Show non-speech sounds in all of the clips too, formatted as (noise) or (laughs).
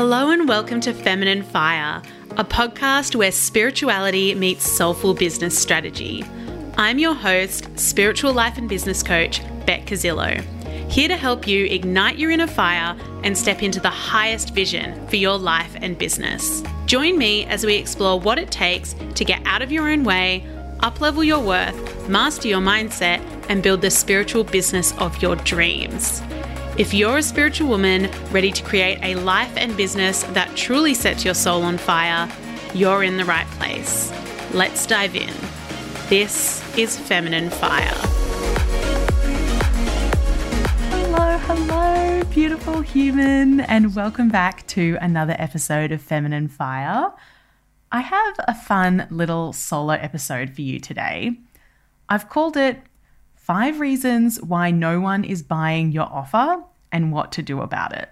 Hello and welcome to Feminine Fire, a podcast where spirituality meets soulful business strategy. I'm your host, spiritual life and business coach, Beck Casillo, here to help you ignite your inner fire and step into the highest vision for your life and business. Join me as we explore what it takes to get out of your own way, uplevel your worth, master your mindset, and build the spiritual business of your dreams. If you're a spiritual woman ready to create a life and business that truly sets your soul on fire, you're in the right place. Let's dive in. This is Feminine Fire. Hello, hello, beautiful human, and welcome back to another episode of Feminine Fire. I have a fun little solo episode for you today. I've called it Five Reasons Why No One Is Buying Your Offer and What to Do About It.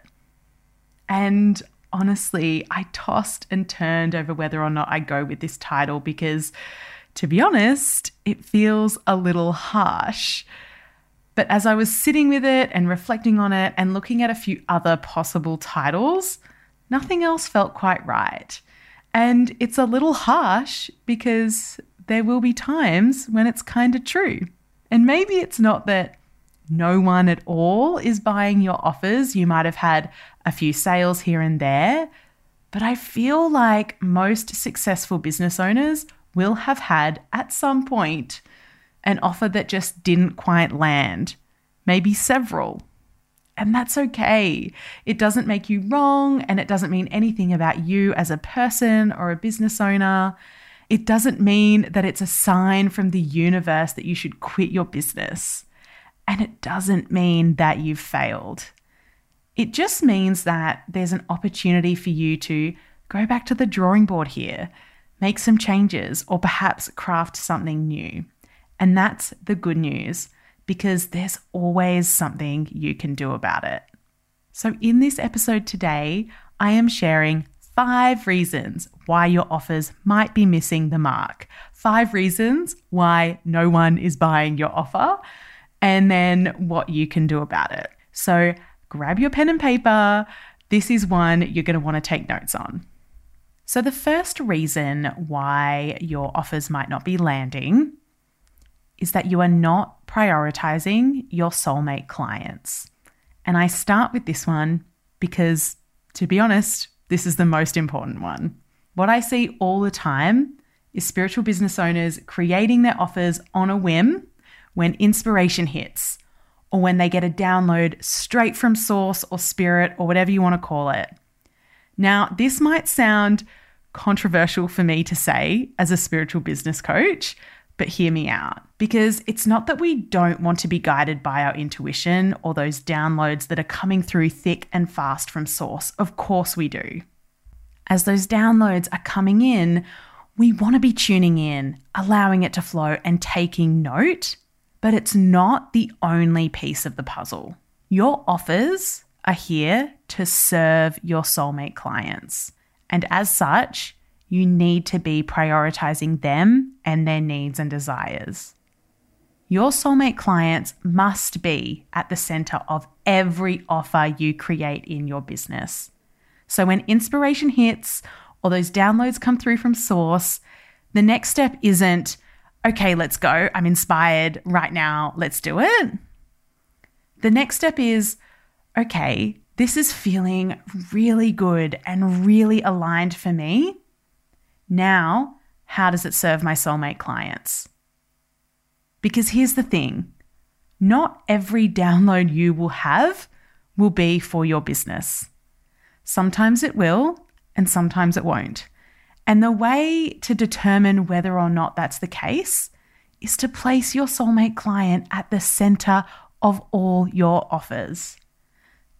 And honestly, I tossed and turned over whether or not I go with this title because, to be honest, it feels a little harsh. But as I was sitting with it and reflecting on it and looking at a few other possible titles, nothing else felt quite right. And it's a little harsh because there will be times when it's kind of true. And maybe it's not that no one at all is buying your offers. You might have had a few sales here and there. But I feel like most successful business owners will have had at some point an offer that just didn't quite land, maybe several. And that's okay. It doesn't make you wrong and it doesn't mean anything about you as a person or a business owner. It doesn't mean that it's a sign from the universe that you should quit your business. And it doesn't mean that you've failed. It just means that there's an opportunity for you to go back to the drawing board here, make some changes, or perhaps craft something new. And that's the good news because there's always something you can do about it. So, in this episode today, I am sharing five reasons why your offers might be missing the mark, five reasons why no one is buying your offer, and then what you can do about it. So, grab your pen and paper. This is one you're going to want to take notes on. So, the first reason why your offers might not be landing is that you are not prioritizing your soulmate clients. And I start with this one because, to be honest, this is the most important one. What I see all the time is spiritual business owners creating their offers on a whim when inspiration hits or when they get a download straight from source or spirit or whatever you want to call it. Now, this might sound controversial for me to say as a spiritual business coach, but hear me out because it's not that we don't want to be guided by our intuition or those downloads that are coming through thick and fast from source. Of course, we do. As those downloads are coming in, we want to be tuning in, allowing it to flow, and taking note, but it's not the only piece of the puzzle. Your offers are here to serve your soulmate clients. And as such, you need to be prioritizing them and their needs and desires. Your soulmate clients must be at the center of every offer you create in your business. So when inspiration hits or those downloads come through from source, the next step isn't, okay, let's go. I'm inspired right now. Let's do it. The next step is, okay, this is feeling really good and really aligned for me. Now, how does it serve my soulmate clients? Because here's the thing not every download you will have will be for your business. Sometimes it will, and sometimes it won't. And the way to determine whether or not that's the case is to place your soulmate client at the center of all your offers.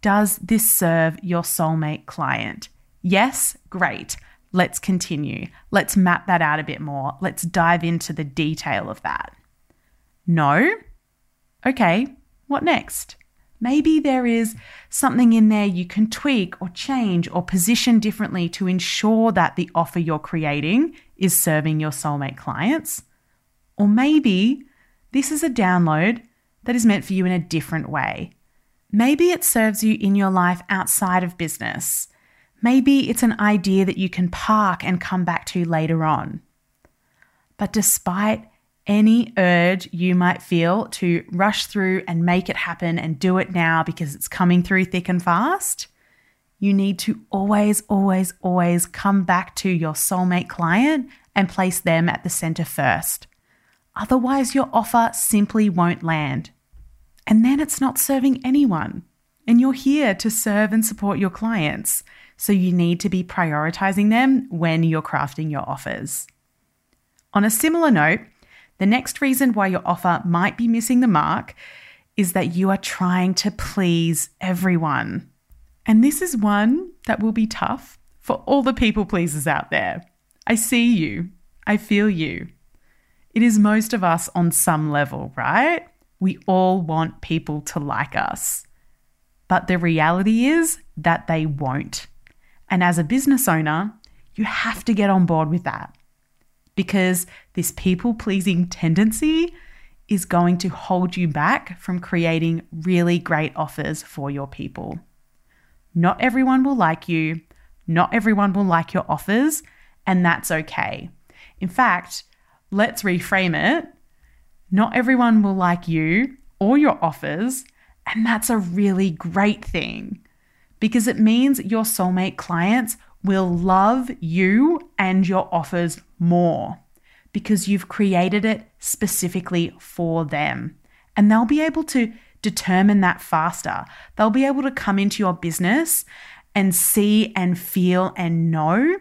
Does this serve your soulmate client? Yes, great. Let's continue. Let's map that out a bit more. Let's dive into the detail of that. No? Okay, what next? Maybe there is something in there you can tweak or change or position differently to ensure that the offer you're creating is serving your soulmate clients. Or maybe this is a download that is meant for you in a different way. Maybe it serves you in your life outside of business Maybe it's an idea that you can park and come back to later on. But despite any urge you might feel to rush through and make it happen and do it now because it's coming through thick and fast, you need to always, always, always come back to your soulmate client and place them at the center first. Otherwise, your offer simply won't land. And then it's not serving anyone. And you're here to serve and support your clients. So you need to be prioritizing them when you're crafting your offers. On a similar note, the next reason why your offer might be missing the mark is that you are trying to please everyone. And this is one that will be tough for all the people pleasers out there. I see you, I feel you. It is most of us on some level, right? We all want people to like us. But the reality is that they won't. And as a business owner, you have to get on board with that because this people pleasing tendency is going to hold you back from creating really great offers for your people. Not everyone will like you, not everyone will like your offers, and that's okay. In fact, let's reframe it. Not everyone will like you or your offers, and that's a really great thing because it means your soulmate clients will love you and your offers more because you've created it specifically for them. And they'll be able to determine that faster. They'll be able to come into your business and see and feel and know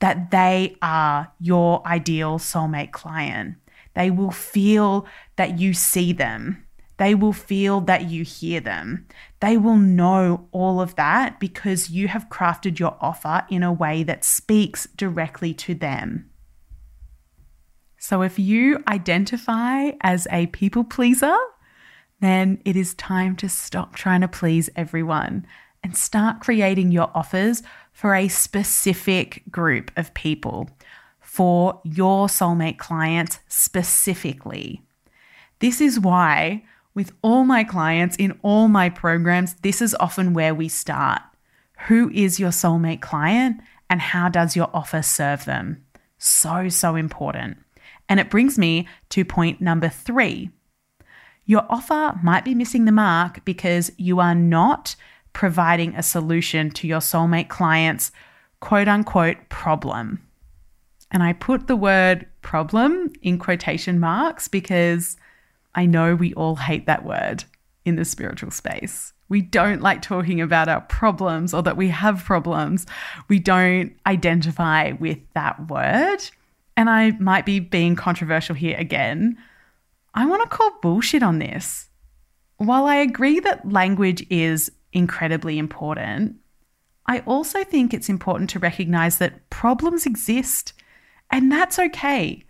that they are your ideal soulmate client. They will feel that you see them. They will feel that you hear them. They will know all of that because you have crafted your offer in a way that speaks directly to them. So, if you identify as a people pleaser, then it is time to stop trying to please everyone and start creating your offers for a specific group of people, for your soulmate clients specifically. This is why, with all my clients in all my programs, this is often where we start. Who is your soulmate client and how does your offer serve them? So, so important. And it brings me to point number three your offer might be missing the mark because you are not providing a solution to your soulmate client's quote unquote problem. And I put the word problem in quotation marks because I know we all hate that word in the spiritual space. We don't like talking about our problems or that we have problems. We don't identify with that word. And I might be being controversial here again, I want to call bullshit on this. While I agree that language is incredibly important, I also think it's important to recognize that problems exist and that's okay.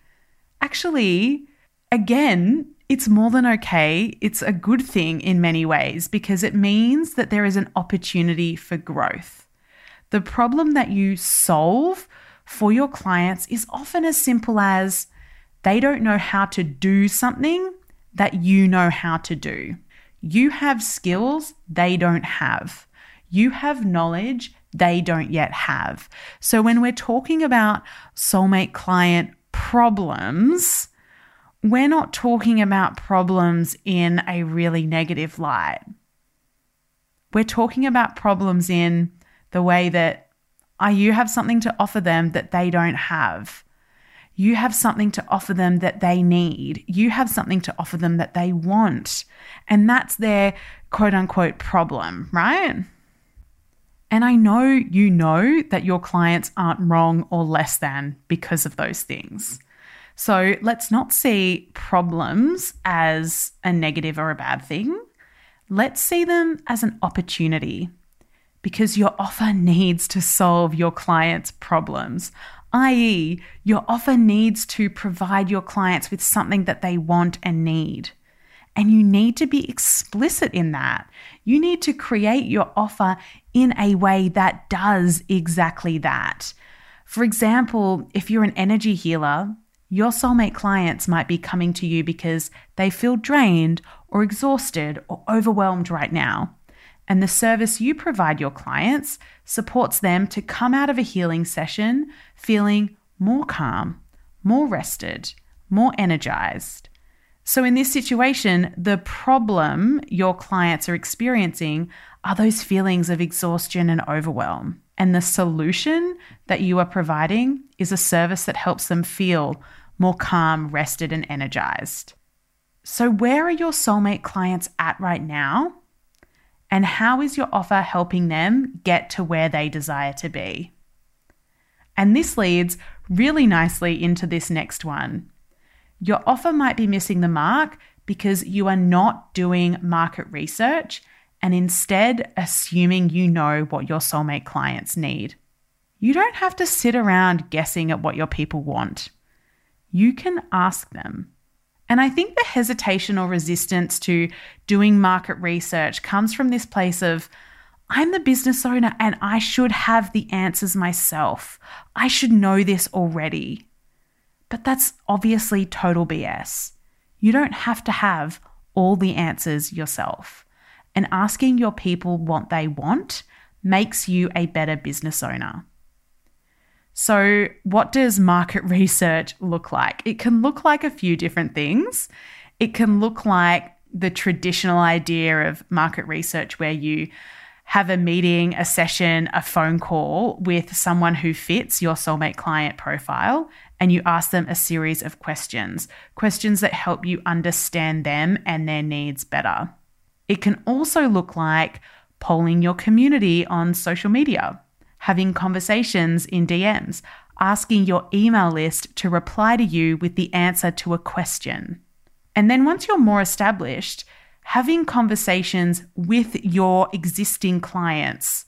Actually, again, it's more than okay. It's a good thing in many ways because it means that there is an opportunity for growth. The problem that you solve for your clients is often as simple as they don't know how to do something that you know how to do. You have skills they don't have. You have knowledge they don't yet have. So when we're talking about soulmate client problems, we're not talking about problems in a really negative light. We're talking about problems in the way that uh, you have something to offer them that they don't have. You have something to offer them that they need. You have something to offer them that they want. And that's their quote unquote problem, right? And I know you know that your clients aren't wrong or less than because of those things. So let's not see problems as a negative or a bad thing. Let's see them as an opportunity because your offer needs to solve your client's problems i.e., your offer needs to provide your clients with something that they want and need. And you need to be explicit in that. You need to create your offer in a way that does exactly that. For example, if you're an energy healer, your soulmate clients might be coming to you because they feel drained or exhausted or overwhelmed right now. And the service you provide your clients supports them to come out of a healing session feeling more calm, more rested, more energized. So, in this situation, the problem your clients are experiencing are those feelings of exhaustion and overwhelm. And the solution that you are providing is a service that helps them feel more calm, rested, and energized. So, where are your soulmate clients at right now? And how is your offer helping them get to where they desire to be? And this leads really nicely into this next one. Your offer might be missing the mark because you are not doing market research and instead assuming you know what your soulmate clients need. You don't have to sit around guessing at what your people want. You can ask them. And I think the hesitation or resistance to doing market research comes from this place of, I'm the business owner and I should have the answers myself. I should know this already. But that's obviously total BS. You don't have to have all the answers yourself. And asking your people what they want makes you a better business owner. So, what does market (laughs) research look like? It can look like a few different things. It can look like the traditional idea of market research where you have a meeting, a session, a phone call with someone who fits your soulmate client profile, and you ask them a series of questions, questions that help you understand them and their needs better. It can also look like polling your community on social media having conversations in DMs, asking your email list to reply to you with the answer to a question. And then once you're more established, having conversations with your existing clients,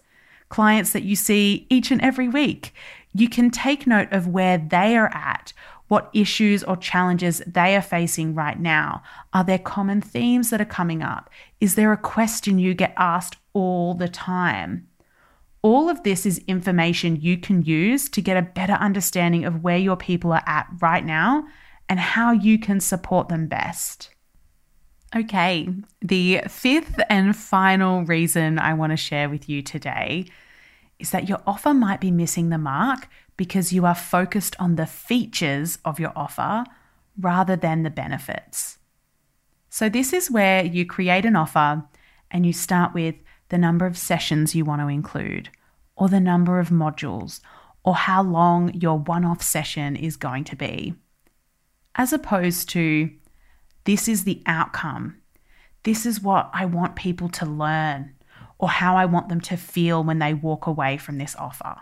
clients that you see each and every week. You can take note of where they are at, what issues or challenges they are facing right now. Are there common themes that are coming up? Is there a question you get asked all the time? All of this is information you can use to get a better understanding of where your people are at right now and how you can support them best. Okay, the fifth and final reason I want to share with you today is that your offer might be missing the mark because you are focused on the features of your offer rather than the benefits. So, this is where you create an offer and you start with the number of sessions you want to include, or the number of modules, or how long your one off session is going to be, as opposed to this is the outcome. This is what I want people to learn, or how I want them to feel when they walk away from this offer.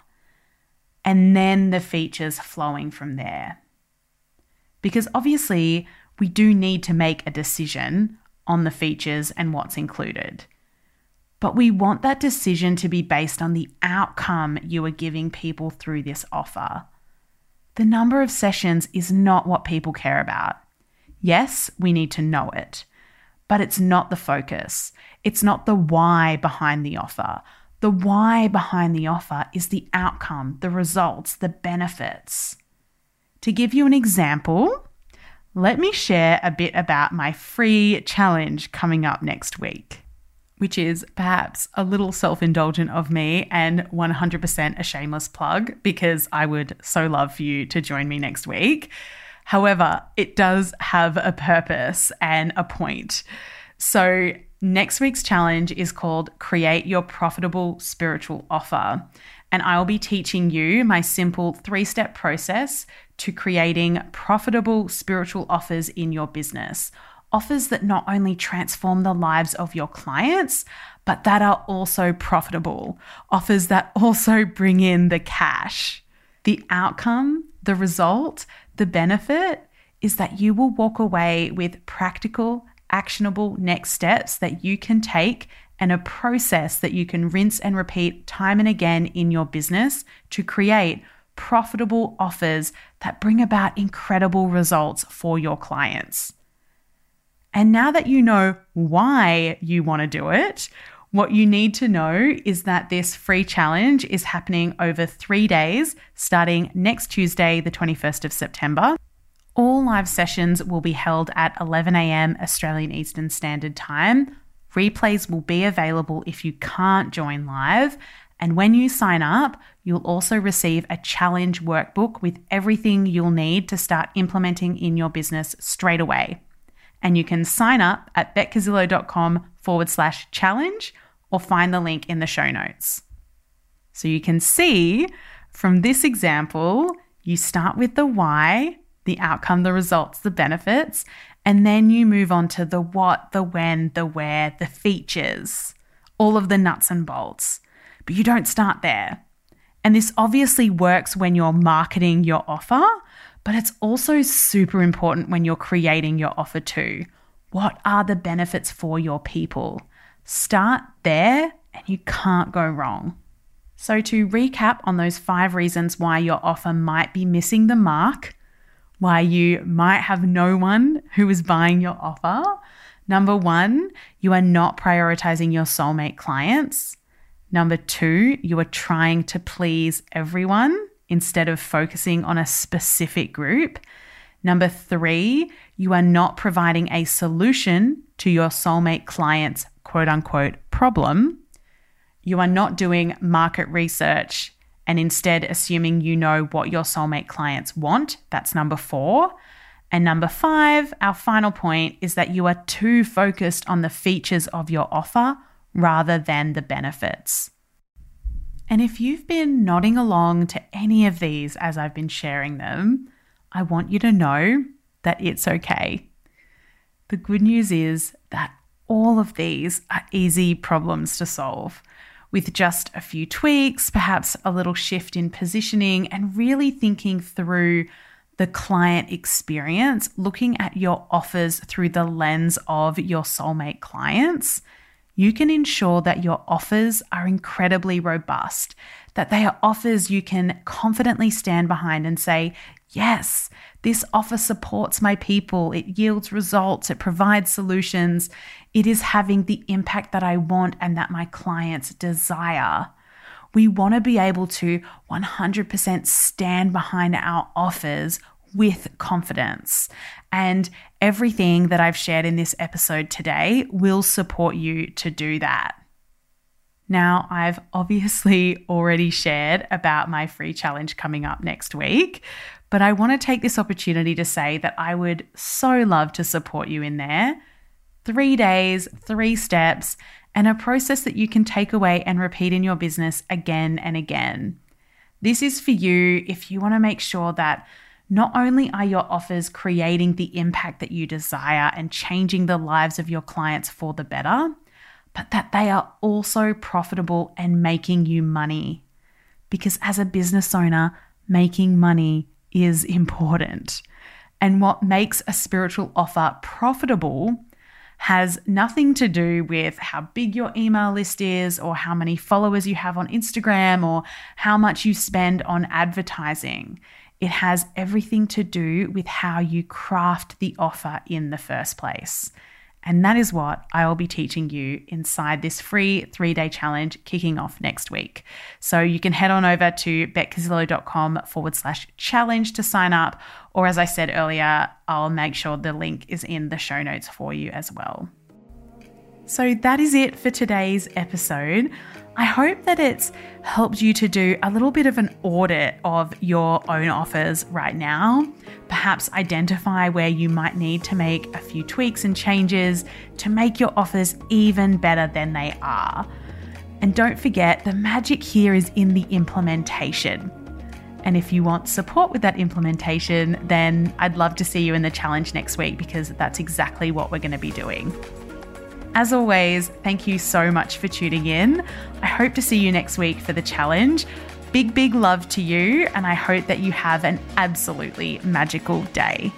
And then the features flowing from there. Because obviously, we do need to make a decision on the features and what's included. But we want that decision to be based on the outcome you are giving people through this offer. The number of sessions is not what people care about. Yes, we need to know it, but it's not the focus. It's not the why behind the offer. The why behind the offer is the outcome, the results, the benefits. To give you an example, let me share a bit about my free challenge coming up next week which is perhaps a little self indulgent of me and 100% a shameless plug because I would so love for you to join me next week. However, it does have a purpose and a point. So, next week's challenge is called Create Your Profitable Spiritual Offer. And I'll be teaching you my simple three step process to creating profitable spiritual offers in your business offers that not only transform the lives of your clients, but that are also profitable, offers that also bring in the cash. The outcome, the result, the benefit is that you will walk away with practical, actionable next steps that you can take and a process that you can rinse and repeat time and again in your business to create profitable offers that bring about incredible results for your clients. And now that you know why you want to do it, what you need to know is that this free challenge is happening over three days, starting next Tuesday, the 21st of September. All live sessions will be held at 11 a.m. Australian Eastern Standard Time, Replays will be available if you can't join live. And when you sign up, you'll also receive a challenge workbook with everything you'll need to start implementing in your business straight away. And you can sign up at betkazillo.com forward slash challenge or find the link in the show notes. So you can see from this example, you start with the why, the outcome, the results, the benefits, and then you move on to the what, the when, the where, the features, all of the nuts and bolts. But you don't start there. And this obviously works when you're marketing your offer, but it's also super important when you're creating your offer too. What are the benefits for your people? Start there and you can't go wrong. So, to recap on those five reasons why your offer might be missing the mark, why you might have no one who is buying your offer. Number one, you are not prioritizing your soulmate clients. Number two, you are trying to please everyone instead of focusing on a specific group. Number three, you are not providing a solution to your soulmate client's quote unquote problem. You are not doing market research and instead assuming you know what your soulmate clients want. That's number four. And number five, our final point is that you are too focused on the features of your offer rather than the benefits. And if you've been nodding along to any of these as I've been sharing them, I want you to know that it's okay. The good news is that all of these are easy problems to solve with just a few tweaks, perhaps a little shift in positioning, and really thinking through the client experience, looking at your offers through the lens of your soulmate clients, you can ensure that your offers are incredibly robust, that they are offers you can confidently stand behind and say, Yes, this offer supports my people. It yields results. It provides solutions. It is having the impact that I want and that my clients desire. We want to be able to 100% stand behind our offers with confidence. And everything that I've shared in this episode today will support you to do that. Now, I've obviously (laughs) already shared about my free challenge coming up next week, but I want to take this opportunity to say that I would so love to support you in there. Three days, three steps, and a process that you can take away and repeat in your business again and again. This is for you if you want to make sure that not only are your offers creating the impact that you desire and changing the lives of your clients for the better, but that they are also profitable and making you money. Because as a business owner, making money is important. And what makes a spiritual offer profitable has nothing to do with how big your email list is or how many followers you have on Instagram or how much you spend on advertising. It has everything to do with how you craft the offer in the first place. And that is what I will be teaching you inside this free three day challenge kicking off next week. So you can head on over to betkazillo.com forward slash challenge to sign up. Or as I said earlier, I'll make sure the link is in the show notes for you as well. So that is it for today's episode. I hope that it's helped you to do a little bit of an audit of your own offers right now. Perhaps identify where you might need to make a few tweaks and changes to make your offers even better than they are. And don't forget, the magic here is in the implementation. And if you want support with that implementation, then I'd love to see you in the challenge next week because that's exactly what we're going to be doing. As always, thank you so much for tuning in. I hope to see you next week for the challenge. Big, big love to you, and I hope that you have an absolutely magical day.